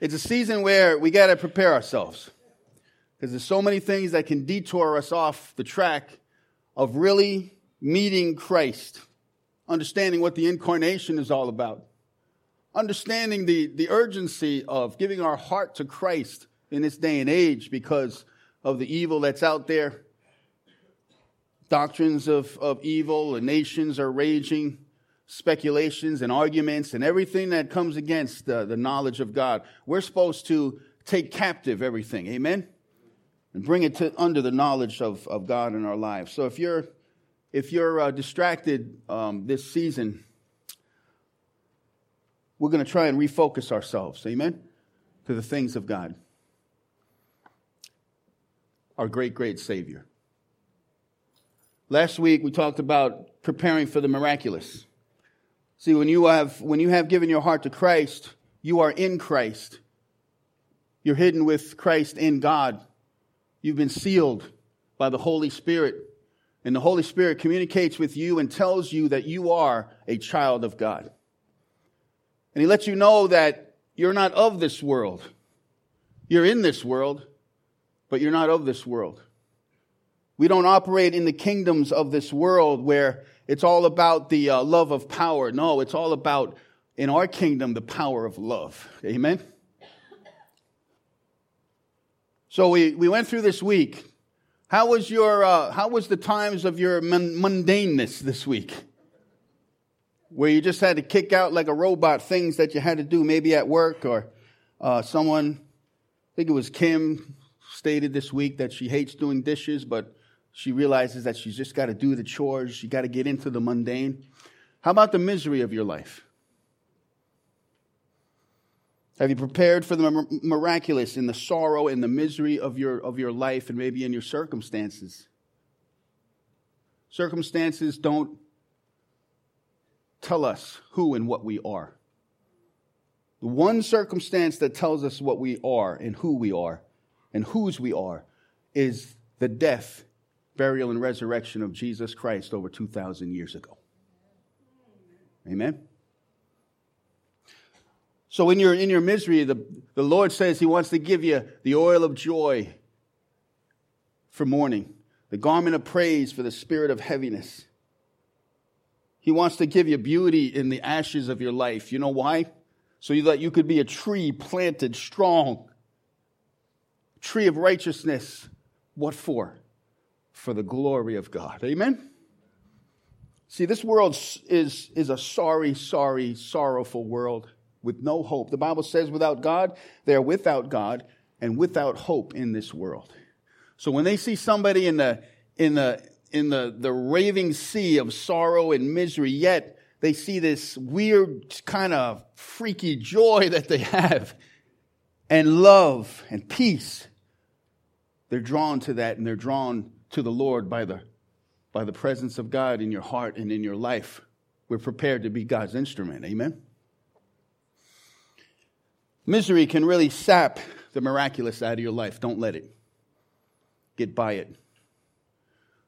It's a season where we got to prepare ourselves because there's so many things that can detour us off the track of really meeting Christ, understanding what the incarnation is all about, understanding the, the urgency of giving our heart to Christ in this day and age because of the evil that's out there. Doctrines of, of evil, the nations are raging speculations and arguments and everything that comes against the, the knowledge of God. We're supposed to take captive everything. Amen? And bring it to under the knowledge of, of God in our lives. So if you're if you're uh, distracted um, this season, we're going to try and refocus ourselves. Amen? To the things of God. Our great, great Savior. Last week we talked about preparing for the miraculous. See, when you have, when you have given your heart to Christ, you are in Christ. You're hidden with Christ in God. You've been sealed by the Holy Spirit. And the Holy Spirit communicates with you and tells you that you are a child of God. And He lets you know that you're not of this world. You're in this world, but you're not of this world. We don't operate in the kingdoms of this world where it's all about the uh, love of power. No, it's all about, in our kingdom, the power of love. Amen? So we, we went through this week. How was your, uh, how was the times of your mundaneness this week? Where you just had to kick out like a robot things that you had to do, maybe at work or uh, someone, I think it was Kim, stated this week that she hates doing dishes, but she realizes that she's just got to do the chores, she got to get into the mundane. How about the misery of your life? Have you prepared for the miraculous in the sorrow and the misery of your, of your life and maybe in your circumstances? Circumstances don't tell us who and what we are. The one circumstance that tells us what we are and who we are and whose we are is the death burial, and resurrection of Jesus Christ over 2,000 years ago. Amen? So in your, in your misery, the, the Lord says He wants to give you the oil of joy for mourning, the garment of praise for the spirit of heaviness. He wants to give you beauty in the ashes of your life. You know why? So that you could be a tree planted strong, tree of righteousness. What for? For the glory of God. Amen? See, this world is, is a sorry, sorry, sorrowful world with no hope. The Bible says without God, they are without God and without hope in this world. So when they see somebody in the, in the, in the, the raving sea of sorrow and misery, yet they see this weird kind of freaky joy that they have and love and peace. They're drawn to that and they're drawn to the Lord by the, by the presence of God in your heart and in your life. We're prepared to be God's instrument. Amen? Misery can really sap the miraculous out of your life. Don't let it. Get by it.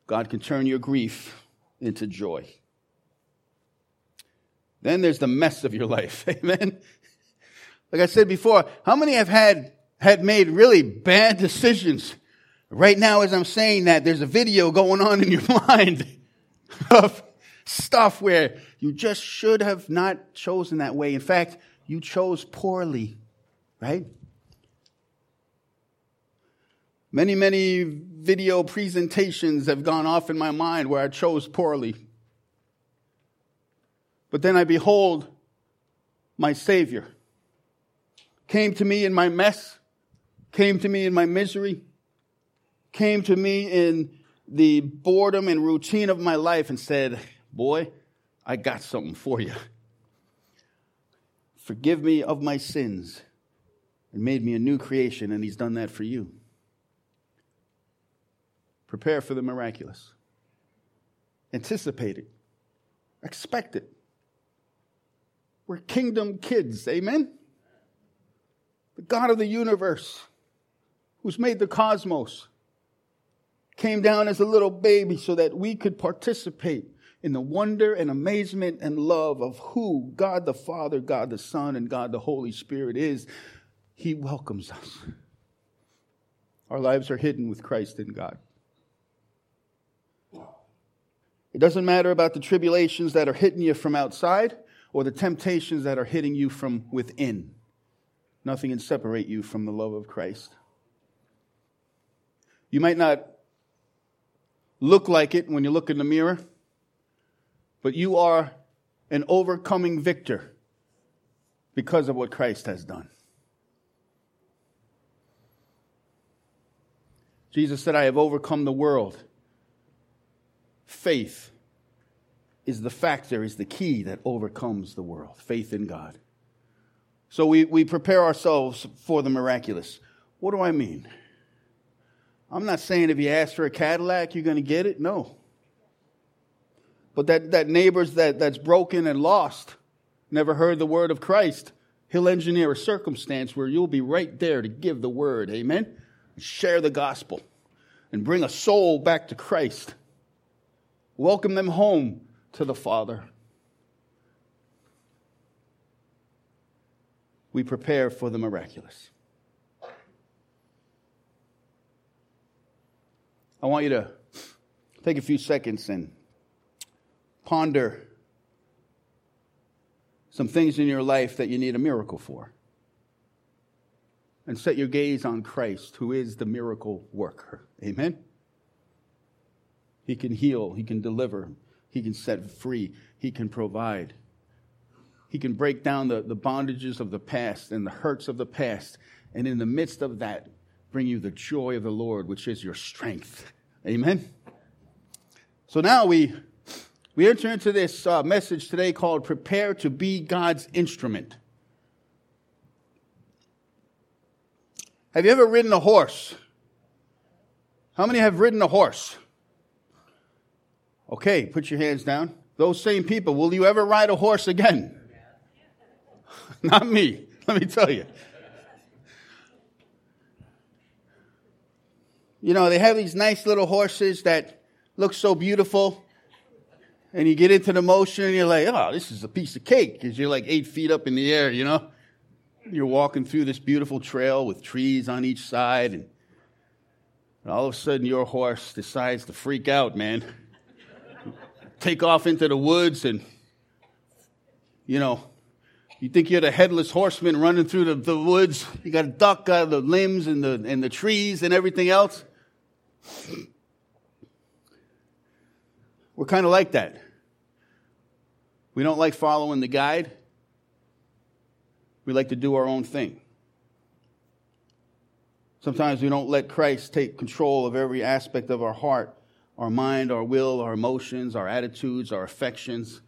God can turn your grief into joy. Then there's the mess of your life. Amen. Like I said before, how many have had, had made really bad decisions Right now, as I'm saying that, there's a video going on in your mind of stuff where you just should have not chosen that way. In fact, you chose poorly, right? Many, many video presentations have gone off in my mind where I chose poorly. But then I behold my Savior. Came to me in my mess, came to me in my misery, came to me in the boredom and routine of my life and said, Boy, I got something for you. Forgive me of my sins and made me a new creation, and He's done that for you. Prepare for the miraculous. Anticipate it. Expect it. We're kingdom kids, amen? The God of the universe, who's made the cosmos, came down as a little baby so that we could participate in the wonder and amazement and love of who God the Father, God the Son, and God the Holy Spirit is. He welcomes us. Our lives are hidden with Christ in God. It doesn't matter about the tribulations that are hitting you from outside or the temptations that are hitting you from within. Nothing can separate you from the love of Christ. You might not look like it when you look in the mirror, but you are an overcoming victor because of what Christ has done. Jesus said, I have overcome the world. Faith is the factor, is the key that overcomes the world. Faith in God. So we, we prepare ourselves for the miraculous. What do I mean? I'm not saying if you ask for a Cadillac, you're going to get it. No. But that, that neighbor's that, that's broken and lost, never heard the word of Christ, he'll engineer a circumstance where you'll be right there to give the word. Amen? Share the gospel and bring a soul back to Christ. Welcome them home to the Father. We prepare for the miraculous. I want you to take a few seconds and ponder some things in your life that you need a miracle for. And set your gaze on Christ, who is the miracle worker. Amen? He can heal, He can deliver, He can set free, He can provide. He can break down the, the bondages of the past and the hurts of the past. And in the midst of that, bring you the joy of the Lord, which is your strength. Amen? So now we, we enter into this uh, message today called Prepare to Be God's Instrument. Have you ever ridden a horse? How many have ridden a horse? Okay, put your hands down. Those same people, will you ever ride a horse again? Not me, let me tell you. You know, they have these nice little horses that look so beautiful. And you get into the motion and you're like, oh, this is a piece of cake because you're like eight feet up in the air, you know? You're walking through this beautiful trail with trees on each side. And all of a sudden, your horse decides to freak out, man. Take off into the woods and, you know, you think you're the headless horseman running through the, the woods. You got to duck out of the limbs and the, and the trees and everything else. We're kind of like that. We don't like following the guide. We like to do our own thing. Sometimes we don't let Christ take control of every aspect of our heart, our mind, our will, our emotions, our attitudes, our affections.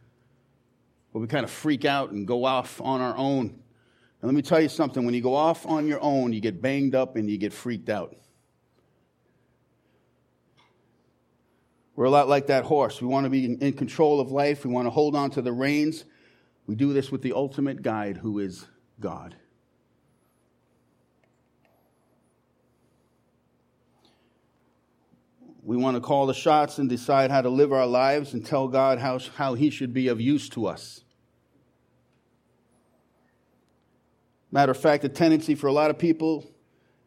But we kind of freak out and go off on our own. And let me tell you something when you go off on your own, you get banged up and you get freaked out. We're a lot like that horse. We want to be in control of life. We want to hold on to the reins. We do this with the ultimate guide, who is God. We want to call the shots and decide how to live our lives and tell God how, how He should be of use to us. Matter of fact, the tendency for a lot of people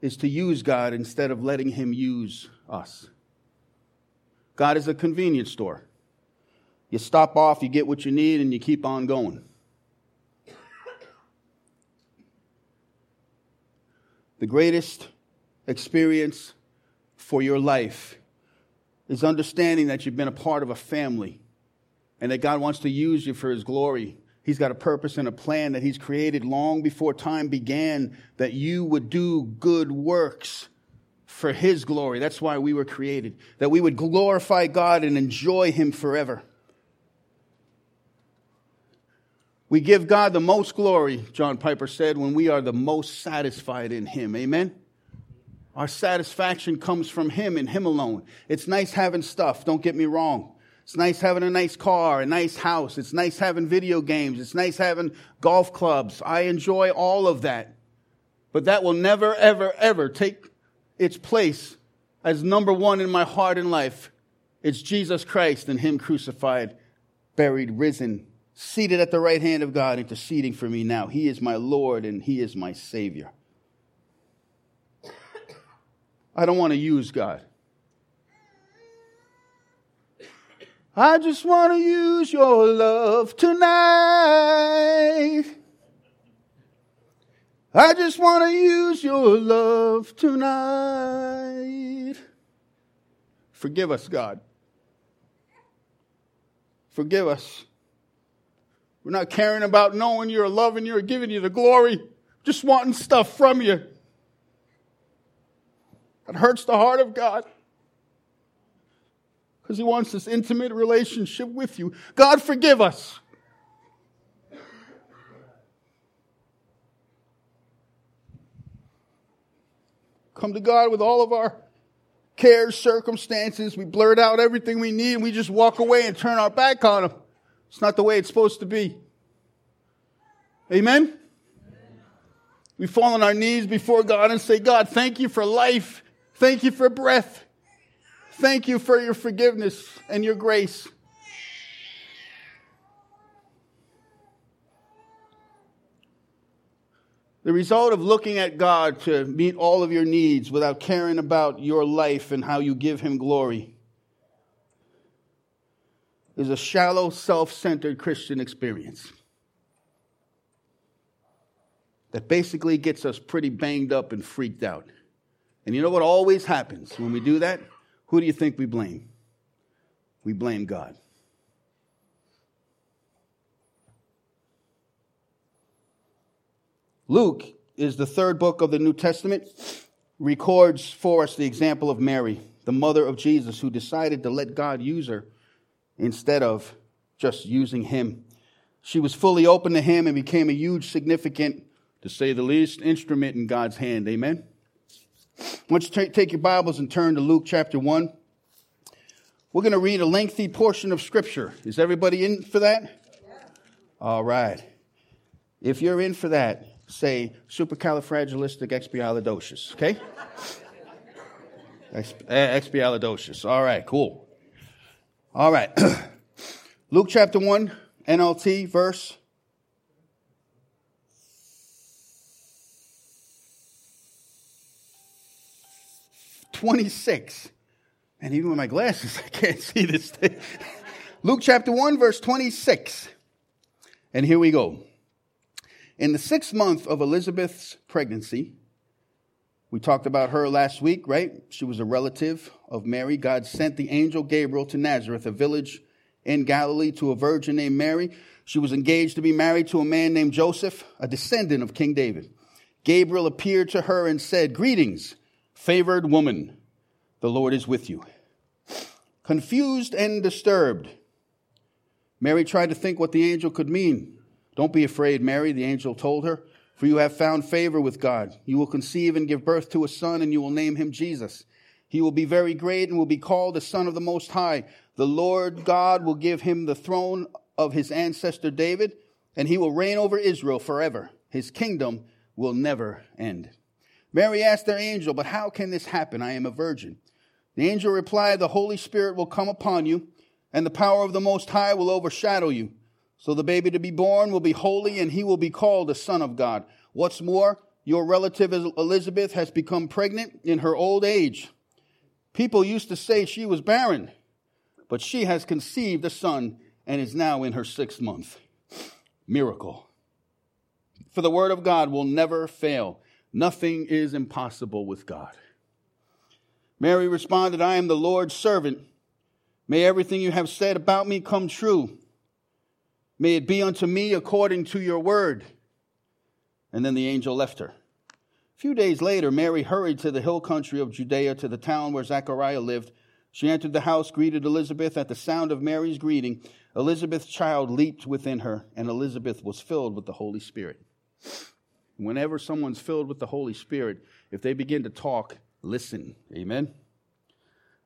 is to use God instead of letting Him use us. God is a convenience store. You stop off, you get what you need, and you keep on going. The greatest experience for your life is understanding that you've been a part of a family and that God wants to use you for His glory. He's got a purpose and a plan that He's created long before time began that you would do good works for His glory. That's why we were created, that we would glorify God and enjoy Him forever. We give God the most glory, John Piper said, when we are the most satisfied in Him. Amen? Our satisfaction comes from Him and Him alone. It's nice having stuff, don't get me wrong. It's nice having a nice car, a nice house. It's nice having video games. It's nice having golf clubs. I enjoy all of that. But that will never, ever, ever take its place as number one in my heart and life. It's Jesus Christ and Him crucified, buried, risen, seated at the right hand of God, interceding for me now. He is my Lord and He is my Savior. I don't want to use God. I just want to use your love tonight. I just want to use your love tonight. Forgive us, God. Forgive us. We're not caring about knowing you're loving you or giving you the glory, just wanting stuff from you. It hurts the heart of God because He wants this intimate relationship with you. God, forgive us. Come to God with all of our cares, circumstances. We blurt out everything we need and we just walk away and turn our back on Him. It's not the way it's supposed to be. Amen? We fall on our knees before God and say, God, thank you for life. Thank you for breath. Thank you for your forgiveness and your grace. The result of looking at God to meet all of your needs without caring about your life and how you give Him glory is a shallow, self centered Christian experience that basically gets us pretty banged up and freaked out. And you know what always happens when we do that? Who do you think we blame? We blame God. Luke is the third book of the New Testament, records for us the example of Mary, the mother of Jesus, who decided to let God use her instead of just using him. She was fully open to him and became a huge, significant, to say the least, instrument in God's hand. Amen. I want you to take your Bibles and turn to Luke chapter 1. We're going to read a lengthy portion of Scripture. Is everybody in for that? Yeah. All right. If you're in for that, say supercalifragilisticexpialidocious, okay? Expialidocious. All right, cool. All right. Luke chapter 1, NLT, verse 26. And even with my glasses, I can't see this thing. Luke chapter 1, verse 26. And here we go. In the sixth month of Elizabeth's pregnancy, we talked about her last week, right? She was a relative of Mary. God sent the angel Gabriel to Nazareth, a village in Galilee, to a virgin named Mary. She was engaged to be married to a man named Joseph, a descendant of King David. Gabriel appeared to her and said, Greetings Favored woman, the Lord is with you. Confused and disturbed, Mary tried to think what the angel could mean. Don't be afraid, Mary, the angel told her, for you have found favor with God. You will conceive and give birth to a son, and you will name him Jesus. He will be very great and will be called the Son of the Most High. The Lord God will give him the throne of his ancestor David, and he will reign over Israel forever. His kingdom will never end. Mary asked their angel, But how can this happen? I am a virgin. The angel replied, The Holy Spirit will come upon you, and the power of the Most High will overshadow you. So the baby to be born will be holy, and he will be called the Son of God. What's more, your relative Elizabeth has become pregnant in her old age. People used to say she was barren, but she has conceived a son and is now in her sixth month. Miracle. For the word of God will never fail. Nothing is impossible with God. Mary responded, I am the Lord's servant. May everything you have said about me come true. May it be unto me according to your word. And then the angel left her. A few days later, Mary hurried to the hill country of Judea to the town where Zechariah lived. She entered the house, greeted Elizabeth. At the sound of Mary's greeting, Elizabeth's child leaped within her, and Elizabeth was filled with the Holy Spirit. Whenever someone's filled with the Holy Spirit, if they begin to talk, listen. Amen.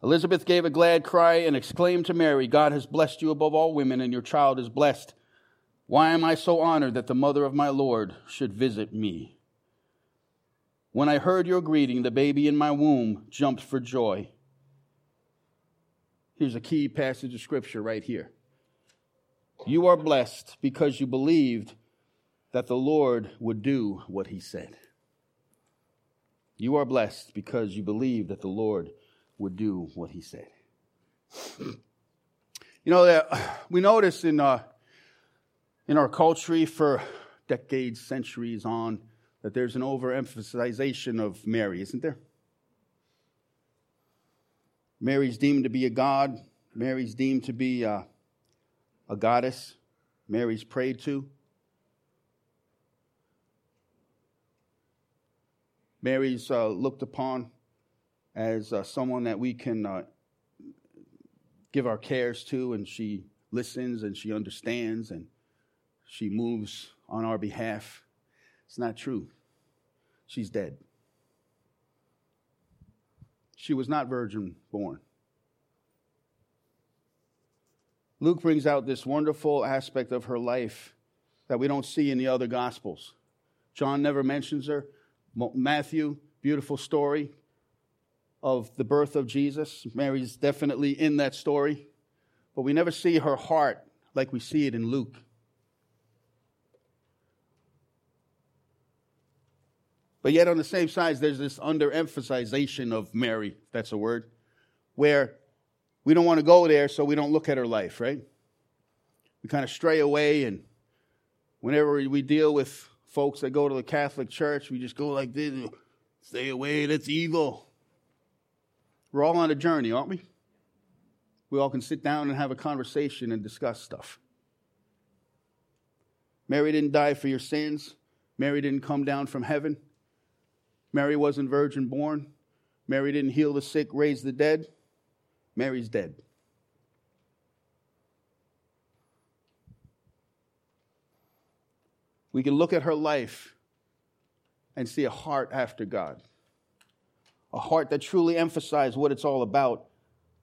Elizabeth gave a glad cry and exclaimed to Mary, God has blessed you above all women, and your child is blessed. Why am I so honored that the mother of my Lord should visit me? When I heard your greeting, the baby in my womb jumped for joy. Here's a key passage of scripture right here. You are blessed because you believed that the Lord would do what he said. You are blessed because you believed that the Lord would do what he said. You know, that we notice in, uh, in our culture for decades, centuries on, that there's an overemphasization of Mary, isn't there? Mary's deemed to be a god. Mary's deemed to be uh, a goddess. Mary's prayed to. Mary's uh, looked upon as uh, someone that we can uh, give our cares to, and she listens and she understands and she moves on our behalf. It's not true. She's dead. She was not virgin born. Luke brings out this wonderful aspect of her life that we don't see in the other gospels. John never mentions her. Matthew, beautiful story of the birth of Jesus. Mary's definitely in that story, but we never see her heart like we see it in Luke. But yet, on the same side, there's this underemphasization of Mary, that's a word, where we don't want to go there, so we don't look at her life, right? We kind of stray away, and whenever we deal with folks that go to the Catholic Church, we just go like this stay away, that's evil. We're all on a journey, aren't we? We all can sit down and have a conversation and discuss stuff. Mary didn't die for your sins. Mary didn't come down from heaven. Mary wasn't virgin born. Mary didn't heal the sick, raise the dead. Mary's dead. We can look at her life and see a heart after God, a heart that truly emphasized what it's all about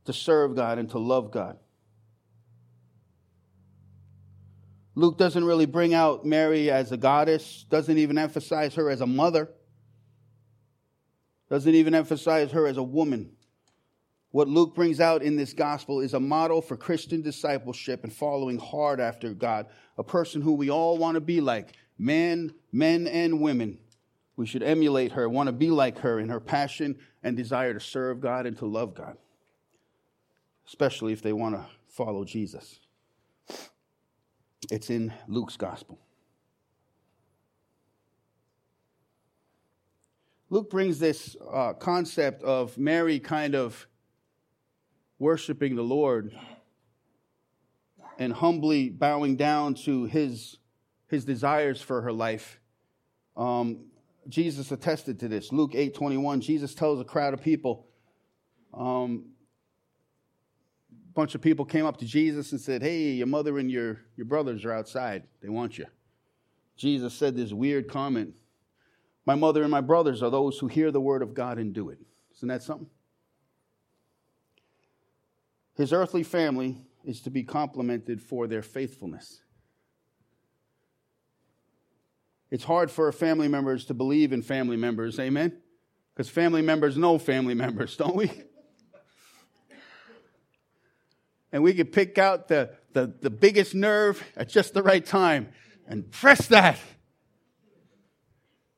to serve God and to love God. Luke doesn't really bring out Mary as a goddess, doesn't even emphasize her as a mother. Doesn't even emphasize her as a woman. What Luke brings out in this gospel is a model for Christian discipleship and following hard after God, a person who we all want to be like, men, men and women. We should emulate her, want to be like her in her passion and desire to serve God and to love God, especially if they want to follow Jesus. It's in Luke's gospel. Luke brings this uh, concept of Mary kind of worshiping the Lord and humbly bowing down to his, his desires for her life. Um, Jesus attested to this. Luke 8 21, Jesus tells a crowd of people, um, a bunch of people came up to Jesus and said, Hey, your mother and your, your brothers are outside. They want you. Jesus said this weird comment my mother and my brothers are those who hear the word of God and do it. Isn't that something? His earthly family is to be complimented for their faithfulness. It's hard for family members to believe in family members, amen? Because family members know family members, don't we? and we can pick out the, the, the biggest nerve at just the right time and press that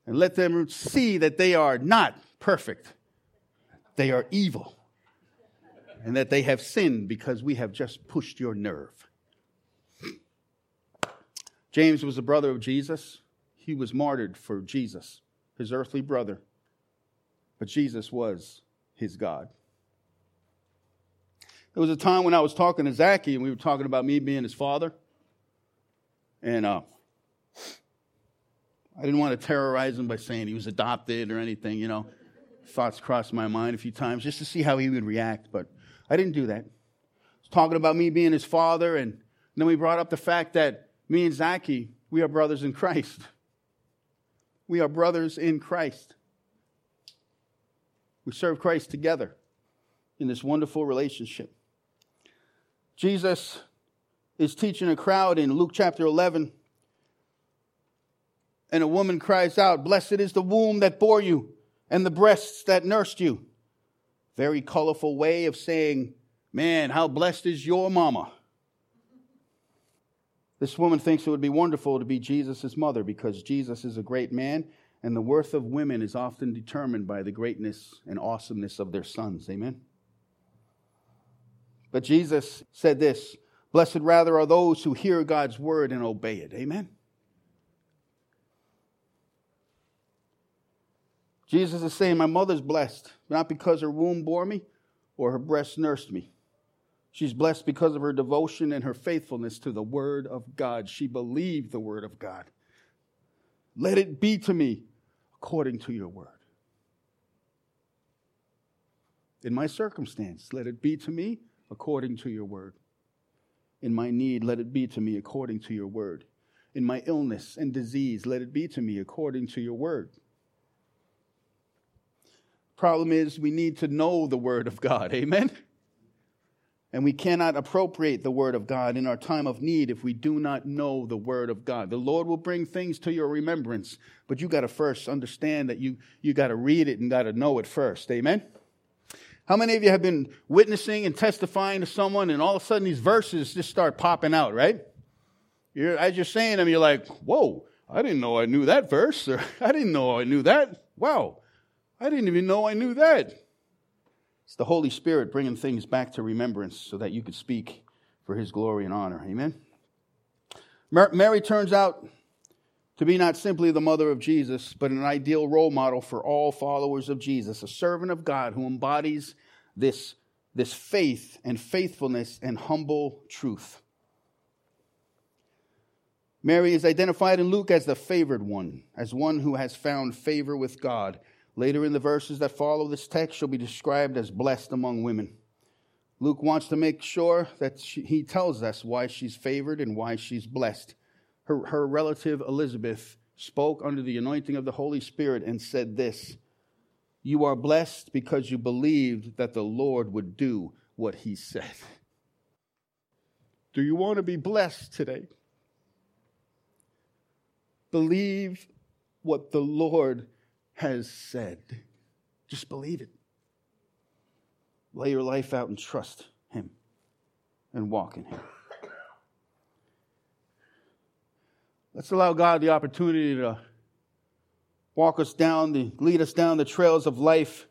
and let them see that they are not perfect. They are evil. And that they have sinned because we have just pushed your nerve. James was a brother of Jesus. He was martyred for Jesus, his earthly brother. But Jesus was his God. There was a time when I was talking to Zachy and we were talking about me being his father. And uh, I didn't want to terrorize him by saying he was adopted or anything, you know. Thoughts crossed my mind a few times just to see how he would react, but I didn't do that. I was talking about me being his father, and then we brought up the fact that me and Zachy, we are brothers in Christ. We are brothers in Christ. We serve Christ together in this wonderful relationship. Jesus is teaching a crowd in Luke chapter 11 and a woman cries out, Blessed is the womb that bore you and the breasts that nursed you. Very colorful way of saying, Man, how blessed is your mama. This woman thinks it would be wonderful to be Jesus' mother because Jesus is a great man And the worth of women is often determined by the greatness and awesomeness of their sons. Amen? But Jesus said this Blessed rather are those who hear God's word and obey it. Amen? Jesus is saying, My mother's blessed, not because her womb bore me or her breast nursed me. She's blessed because of her devotion and her faithfulness to the Word of God. She believed the Word of God. Let it be to me according to your Word. In my circumstance, let it be to me according to your Word. In my need, let it be to me according to your Word. In my illness and disease, let it be to me according to your Word. Problem is, we need to know the Word of God. Amen? And we cannot appropriate the Word of God in our time of need if we do not know the Word of God. The Lord will bring things to your remembrance, but you got to first understand that you, you got to read it and got to know it first. Amen? How many of you have been witnessing and testifying to someone, and all of a sudden these verses just start popping out, right? You're, as you're saying them, you're like, whoa, I didn't know I knew that verse, or I didn't know I knew that. Wow, I didn't even know I knew that. It's the Holy Spirit bringing things back to remembrance so that you could speak for His glory and honor. Amen. Mary turns out to be not simply the mother of Jesus, but an ideal role model for all followers of Jesus, a servant of God who embodies this, this faith and faithfulness and humble truth. Mary is identified in Luke as the favored one, as one who has found favor with God Later in the verses that follow this text, she'll be described as blessed among women. Luke wants to make sure that she, he tells us why she's favored and why she's blessed. Her, her relative Elizabeth spoke under the anointing of the Holy Spirit and said this You are blessed because you believed that the Lord would do what he said. Do you want to be blessed today? Believe what the Lord has said. Just believe it. Lay your life out and trust Him and walk in Him. Let's allow God the opportunity to walk us down, the, lead us down the trails of life,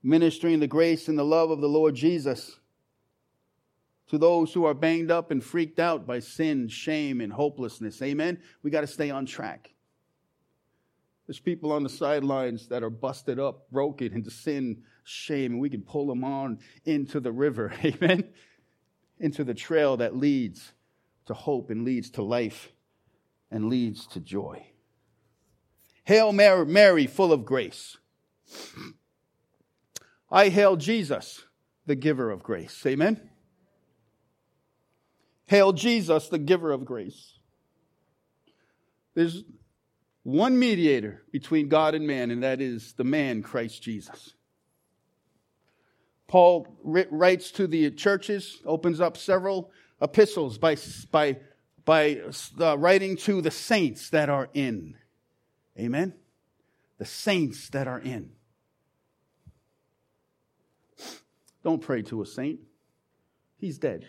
ministering the grace and the love of the Lord Jesus to those who are banged up and freaked out by sin, shame, and hopelessness. Amen. We got to stay on track. There's people on the sidelines that are busted up, broken into sin, shame, and we can pull them on into the river. Amen? Into the trail that leads to hope and leads to life and leads to joy. Hail Mary, Mary full of grace. I hail Jesus, the giver of grace. Amen? Hail Jesus, the giver of grace. There's one mediator between God and man, and that is the man, Christ Jesus. Paul writes to the churches, opens up several epistles by, by, by uh, writing to the saints that are in. Amen? The saints that are in. Don't pray to a saint, he's dead.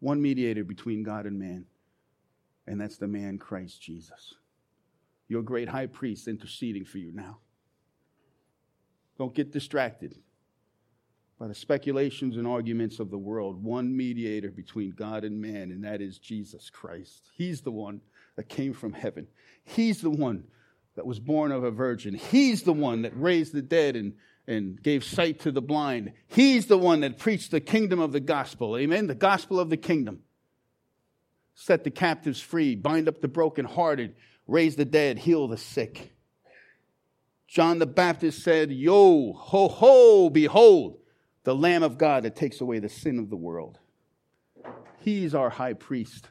One mediator between God and man and that's the man Christ Jesus. Your great high priest interceding for you now. Don't get distracted by the speculations and arguments of the world. One mediator between God and man, and that is Jesus Christ. He's the one that came from heaven. He's the one that was born of a virgin. He's the one that raised the dead and, and gave sight to the blind. He's the one that preached the kingdom of the gospel. Amen? The gospel of the kingdom set the captives free, bind up the brokenhearted, raise the dead, heal the sick. John the Baptist said, Yo, ho, ho, behold, the Lamb of God that takes away the sin of the world. He's our high priest,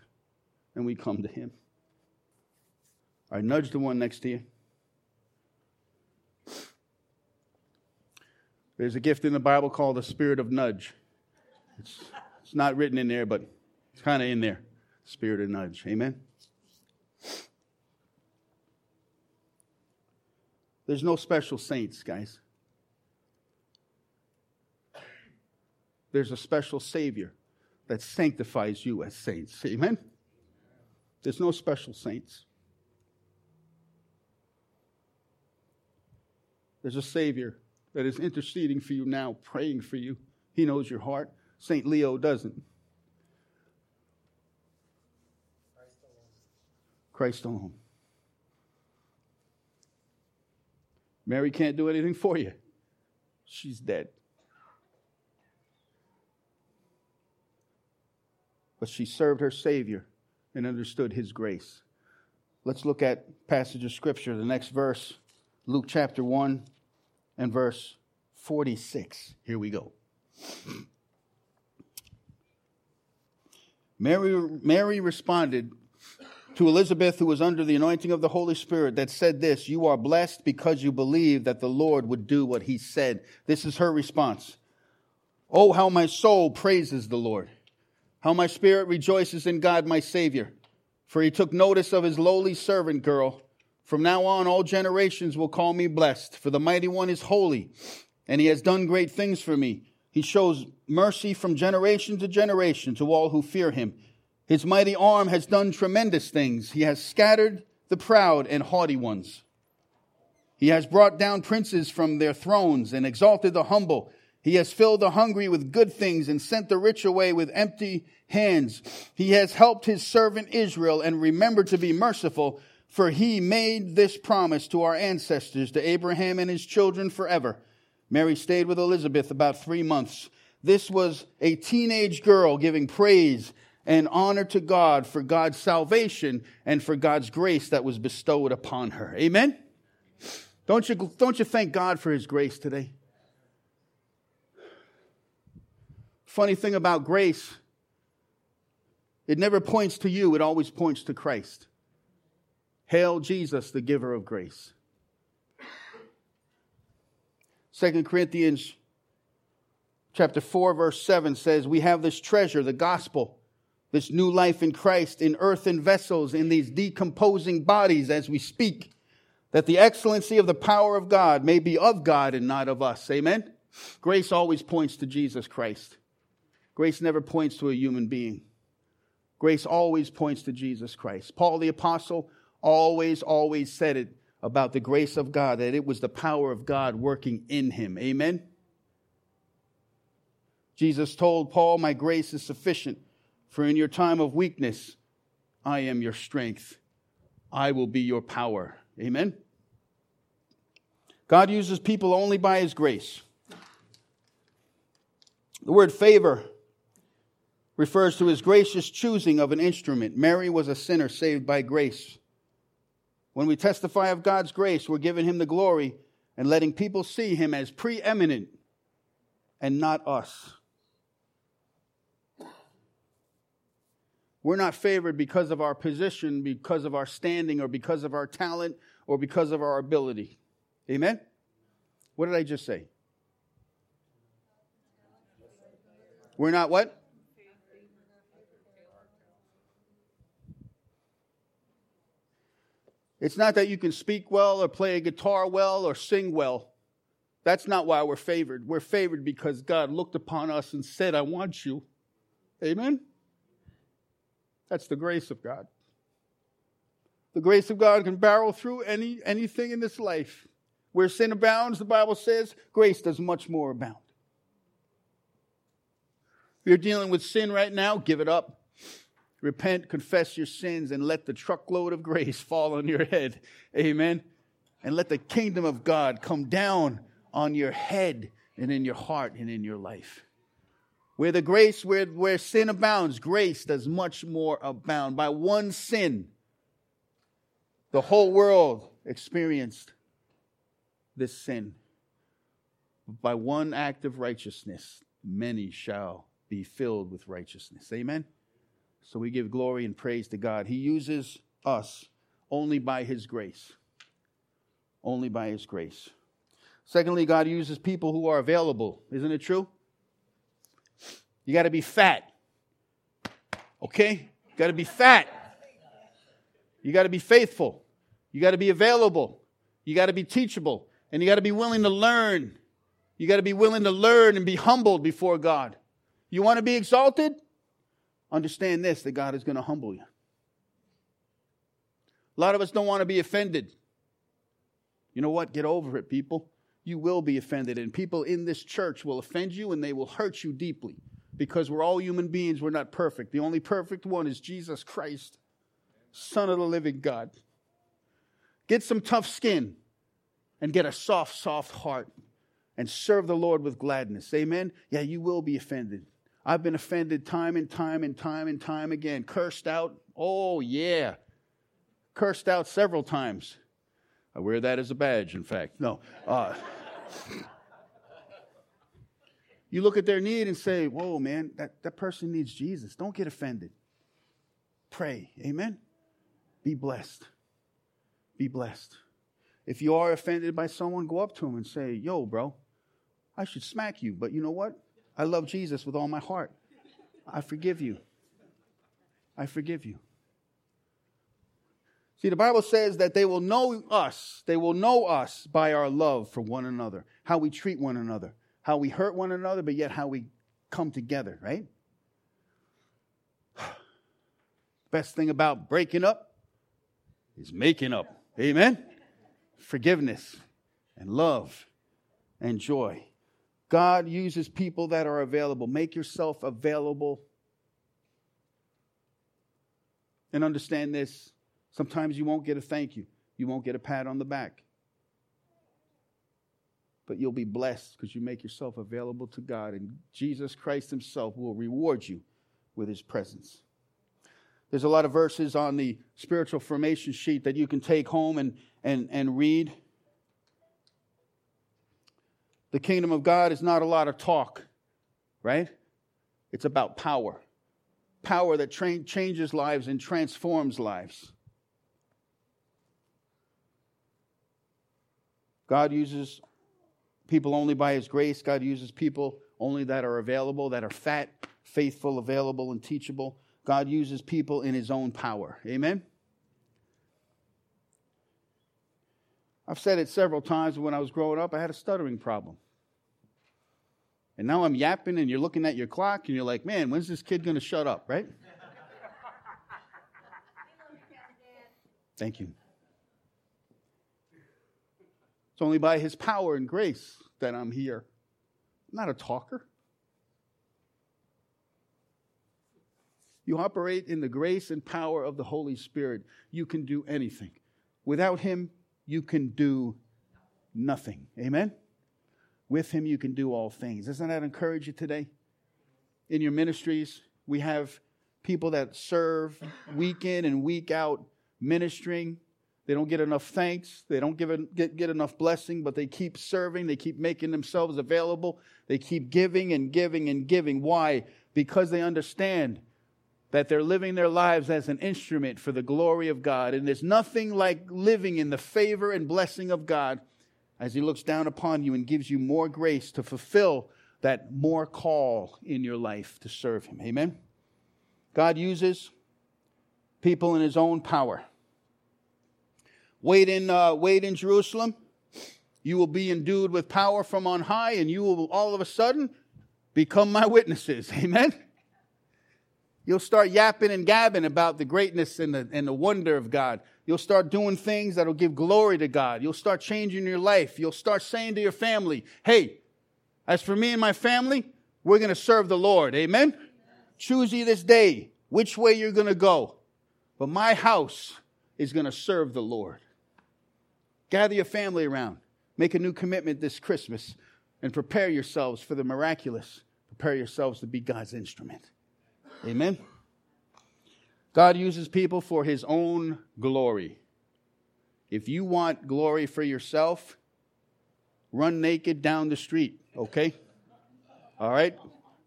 and we come to him. I nudge the one next to you. There's a gift in the Bible called the spirit of nudge. It's, it's not written in there, but it's kind of in there spirit of nudge. Amen? There's no special saints, guys. There's a special Savior that sanctifies you as saints. Amen? There's no special saints. There's a Savior that is interceding for you now, praying for you. He knows your heart. St. Leo doesn't. Christ alone. Mary can't do anything for you. She's dead. But she served her Savior and understood his grace. Let's look at passage of scripture, the next verse, Luke chapter 1 and verse 46. Here we go. Mary, Mary responded to Elizabeth, who was under the anointing of the Holy Spirit, that said this You are blessed because you believe that the Lord would do what he said. This is her response. Oh, how my soul praises the Lord, how my spirit rejoices in God, my Savior. For he took notice of his lowly servant girl. From now on, all generations will call me blessed, for the mighty one is holy, and he has done great things for me. He shows mercy from generation to generation to all who fear him. His mighty arm has done tremendous things. He has scattered the proud and haughty ones. He has brought down princes from their thrones and exalted the humble. He has filled the hungry with good things and sent the rich away with empty hands. He has helped his servant Israel and remembered to be merciful, for he made this promise to our ancestors, to Abraham and his children forever. Mary stayed with Elizabeth about three months. This was a teenage girl giving praise and honor to God for God's salvation and for God's grace that was bestowed upon her. Amen? Don't you, don't you thank God for his grace today? Funny thing about grace, it never points to you, it always points to Christ. Hail Jesus, the giver of grace. Second Corinthians chapter 4 verse 7 says, "We have this treasure, the gospel, this new life in Christ in earthen vessels in these decomposing bodies as we speak, that the excellency of the power of God may be of God and not of us." Amen. Grace always points to Jesus Christ. Grace never points to a human being. Grace always points to Jesus Christ. Paul the Apostle always, always said it about the grace of God, that it was the power of God working in him. Amen? Jesus told Paul, My grace is sufficient, for in your time of weakness, I am your strength. I will be your power. Amen? God uses people only by his grace. The word favor refers to his gracious choosing of an instrument. Mary was a sinner saved by grace. When we testify of God's grace, we're giving him the glory and letting people see him as preeminent and not us. We're not favored because of our position, because of our standing, or because of our talent, or because of our ability. Amen? What did I just say? We're not what? It's not that you can speak well or play a guitar well or sing well. That's not why we're favored. We're favored because God looked upon us and said, I want you. Amen? That's the grace of God. The grace of God can barrel through any, anything in this life. Where sin abounds, the Bible says, grace does much more abound. If you're dealing with sin right now, give it up. Repent, confess your sins, and let the truckload of grace fall on your head. Amen. And let the kingdom of God come down on your head and in your heart and in your life. Where the grace, where, where sin abounds, grace does much more abound. By one sin, the whole world experienced this sin. By one act of righteousness, many shall be filled with righteousness. Amen. So we give glory and praise to God. He uses us only by His grace. Only by His grace. Secondly, God uses people who are available. Isn't it true? You got to be fat. Okay? You got to be fat. You got to be faithful. You got to be available. You got to be teachable. And you got to be willing to learn. You got to be willing to learn and be humbled before God. You want to be exalted? understand this that God is going to humble you. A lot of us don't want to be offended. You know what? Get over it, people. you will be offended. And people in this church will offend you and they will hurt you deeply because we're all human beings. We're not perfect. The only perfect one is Jesus Christ, Son of the living God. Get some tough skin and get a soft, soft heart and serve the Lord with gladness. Amen? Yeah, you will be offended. I've been offended time and time and time and time again. Cursed out. Oh, yeah. Cursed out several times. I wear that as a badge, in fact. No. Uh, you look at their need and say, Whoa, man, that, that person needs Jesus. Don't get offended. Pray. Amen? Be blessed. Be blessed. If you are offended by someone, go up to them and say, Yo, bro, I should smack you, but you know what? I love Jesus with all my heart. I forgive you. I forgive you. See, the Bible says that they will know us. They will know us by our love for one another, how we treat one another, how we hurt one another, but yet how we come together, right? Best thing about breaking up is making up. Amen? Forgiveness and love and joy. God uses people that are available. Make yourself available. And understand this Sometimes you won't get a thank you, you won't get a pat on the back. But you'll be blessed because you make yourself available to God, and Jesus Christ Himself will reward you with His presence. There's a lot of verses on the spiritual formation sheet that you can take home and, and, and read. The kingdom of God is not a lot of talk, right? It's about power. Power that tra- changes lives and transforms lives. God uses people only by His grace. God uses people only that are available, that are fat, faithful, available, and teachable. God uses people in His own power. Amen? I've said it several times when I was growing up, I had a stuttering problem. And now I'm yapping, and you're looking at your clock, and you're like, man, when's this kid going to shut up, right? Thank you. It's only by his power and grace that I'm here. I'm not a talker. You operate in the grace and power of the Holy Spirit. You can do anything. Without him, you can do nothing. Amen? With him, you can do all things. Doesn't that encourage you today? In your ministries, we have people that serve week in and week out ministering they don't get enough thanks. They don't give it, get, get enough blessing, but they keep serving. They keep making themselves available. They keep giving and giving and giving. Why? Because they understand that they're living their lives as an instrument for the glory of God. And there's nothing like living in the favor and blessing of God as He looks down upon you and gives you more grace to fulfill that more call in your life to serve Him. Amen? God uses people in His own power. Wait in, uh, wait in Jerusalem. You will be endued with power from on high, and you will all of a sudden become my witnesses. Amen. You'll start yapping and gabbing about the greatness and the, and the wonder of God. You'll start doing things that'll give glory to God. You'll start changing your life. You'll start saying to your family, hey, as for me and my family, we're going to serve the Lord. Amen? Choose ye this day which way you're going to go. But my house is going to serve the Lord. Gather your family around. Make a new commitment this Christmas and prepare yourselves for the miraculous. Prepare yourselves to be God's instrument. Amen. God uses people for his own glory. If you want glory for yourself, run naked down the street, okay? All right?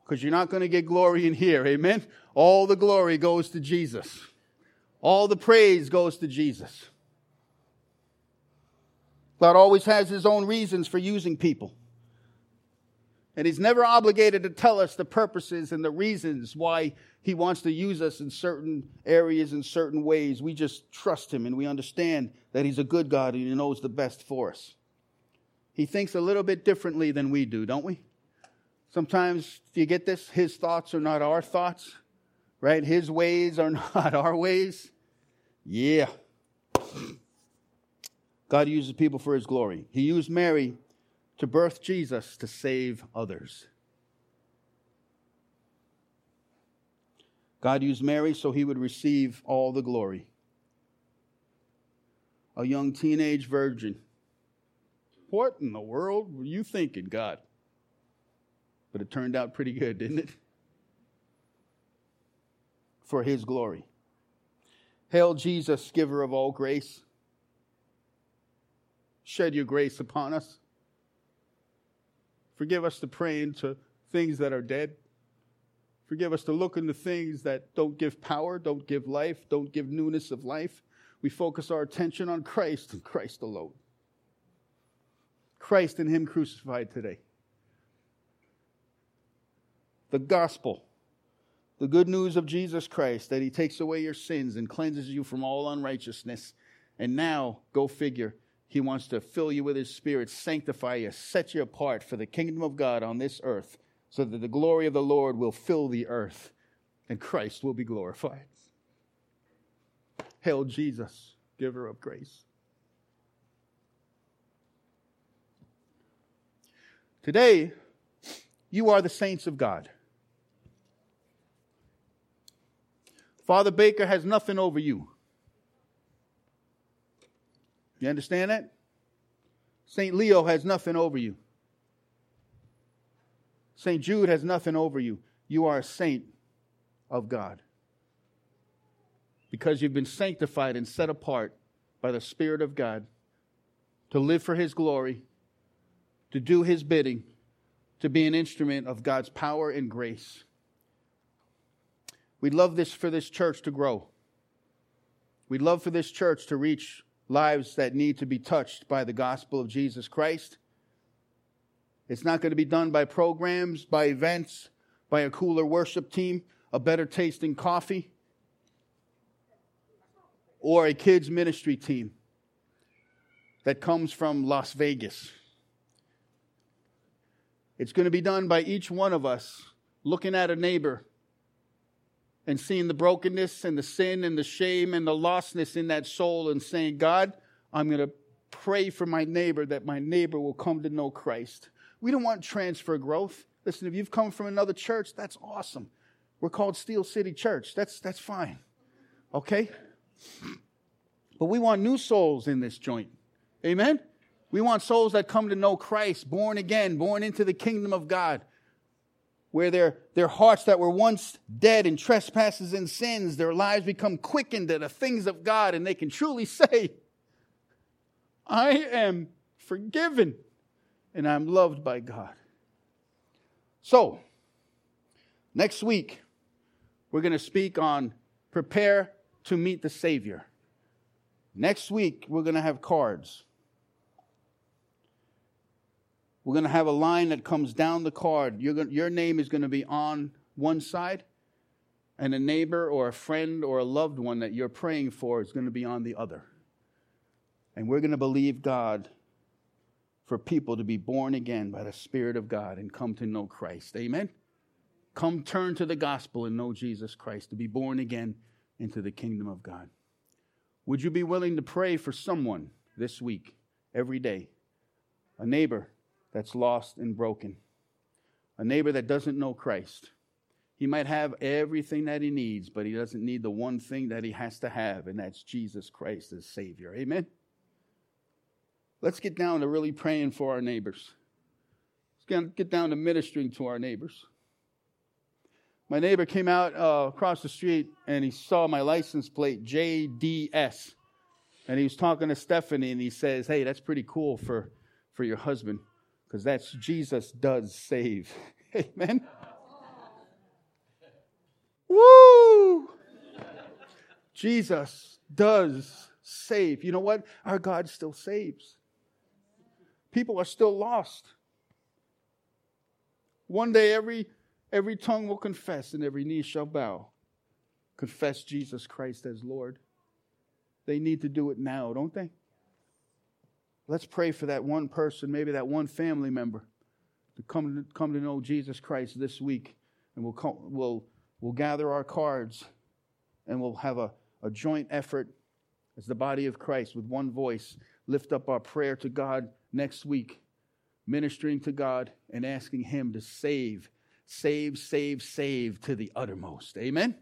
Because you're not going to get glory in here, amen? All the glory goes to Jesus, all the praise goes to Jesus. God always has his own reasons for using people. And he's never obligated to tell us the purposes and the reasons why he wants to use us in certain areas in certain ways. We just trust him and we understand that he's a good God and he knows the best for us. He thinks a little bit differently than we do, don't we? Sometimes, do you get this? His thoughts are not our thoughts, right? His ways are not our ways. Yeah. God uses people for his glory. He used Mary to birth Jesus to save others. God used Mary so he would receive all the glory. A young teenage virgin. What in the world were you thinking, God? But it turned out pretty good, didn't it? For his glory. Hail Jesus, giver of all grace. Shed your grace upon us. Forgive us to pray into things that are dead. Forgive us to look into things that don't give power, don't give life, don't give newness of life. We focus our attention on Christ and Christ alone. Christ and Him crucified today. The gospel, the good news of Jesus Christ, that He takes away your sins and cleanses you from all unrighteousness. And now, go figure, He wants to fill you with His Spirit, sanctify you, set you apart for the kingdom of God on this earth so that the glory of the Lord will fill the earth and Christ will be glorified. Hail Jesus, giver of grace. Today, you are the saints of God. Father Baker has nothing over you. You understand that? St. Leo has nothing over you. St. Jude has nothing over you. You are a saint of God. Because you've been sanctified and set apart by the Spirit of God to live for His glory, to do His bidding, to be an instrument of God's power and grace. We'd love this for this church to grow. We'd love for this church to reach lives that need to be touched by the gospel of Jesus Christ. It's not going to be done by programs, by events, by a cooler worship team, a better tasting coffee, or a kids' ministry team that comes from Las Vegas. It's going to be done by each one of us looking at a neighbor and seeing the brokenness and the sin and the shame and the lostness in that soul and saying, God, I'm going to pray for my neighbor that my neighbor will come to know Christ. We don't want transfer growth. Listen, if you've come from another church, that's awesome. We're called Steel City Church. That's, that's fine. Okay? But we want new souls in this joint. Amen? We want souls that come to know Christ, born again, born into the kingdom of God, where their, their hearts that were once dead in trespasses and sins, their lives become quickened to the things of God, and they can truly say, I am forgiven and I'm loved by God. So, next week, we're going to speak on prepare to meet the Savior. Next week, we're going to have cards. We're going to have a line that comes down the card. Your name is going to be on one side, and a neighbor or a friend or a loved one that you're praying for is going to be on the other. And we're going to believe God for people to be born again by the Spirit of God and come to know Christ. Amen? Come turn to the gospel and know Jesus Christ, to be born again into the kingdom of God. Would you be willing to pray for someone this week, every day? A neighbor that's lost and broken, a neighbor that doesn't know Christ. He might have everything that he needs, but he doesn't need the one thing that he has to have, and that's Jesus Christ as Savior. Amen? Let's get down to really praying for our neighbors. Let's get down to ministering to our neighbors. My neighbor came out uh, across the street and he saw my license plate, JDS. And he was talking to Stephanie and he says, Hey, that's pretty cool for, for your husband because that's Jesus does save. Amen. Woo! Jesus does save. You know what? Our God still saves. People are still lost. One day every every tongue will confess and every knee shall bow. Confess Jesus Christ as Lord. They need to do it now, don't they? Let's pray for that one person, maybe that one family member, to come to, come to know Jesus Christ this week. And we'll, come, we'll, we'll gather our cards and we'll have a, a joint effort as the body of Christ with one voice, lift up our prayer to God next week ministering to God and asking Him to save, save, save, save to the uttermost. Amen?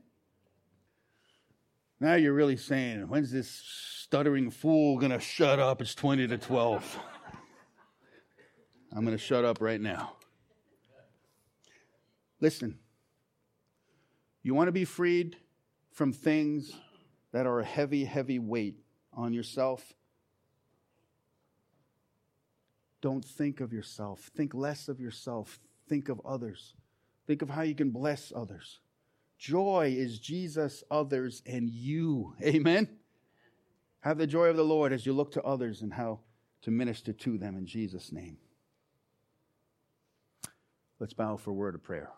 Now you're really saying, when's this stuttering fool going to shut up? It's 20 to 12. I'm going to shut up right now. Listen, you want to be freed from things that are a heavy, heavy weight on yourself? Don't think of yourself. Think less of yourself. Think of others. Think of how you can bless others. Joy is Jesus, others, and you. Amen? Have the joy of the Lord as you look to others and how to minister to them in Jesus' name. Let's bow for a word of prayer.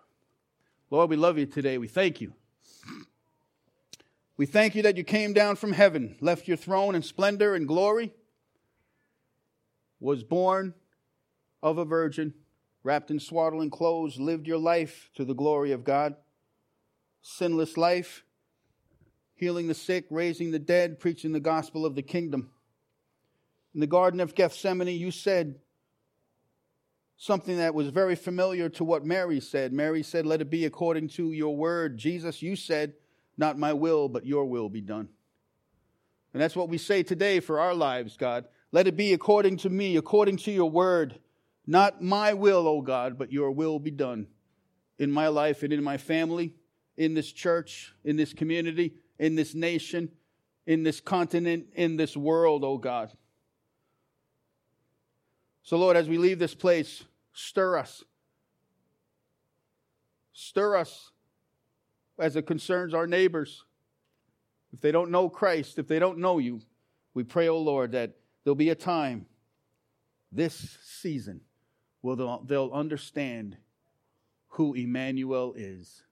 Lord, we love you today. We thank you. We thank you that you came down from heaven, left your throne in splendor and glory, was born of a virgin, wrapped in swaddling clothes, lived your life to the glory of God. Sinless life, healing the sick, raising the dead, preaching the gospel of the kingdom. In the Garden of Gethsemane, you said something that was very familiar to what Mary said. Mary said, Let it be according to your word. Jesus, you said, not my will, but your will be done. And that's what we say today for our lives, God. Let it be according to me, according to your word. Not my will, O God, but your will be done in my life and in my family, in this church, in this community, in this nation, in this continent, in this world, O God. So, Lord, as we leave this place, stir us. Stir us as it concerns our neighbors. If they don't know Christ, if they don't know you, we pray, oh Lord, that there'll be a time this season where they'll, they'll understand who Emmanuel is,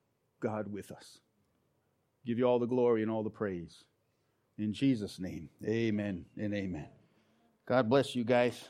God with us. Give you all the glory and all the praise. In Jesus' name, amen and amen. God bless you guys.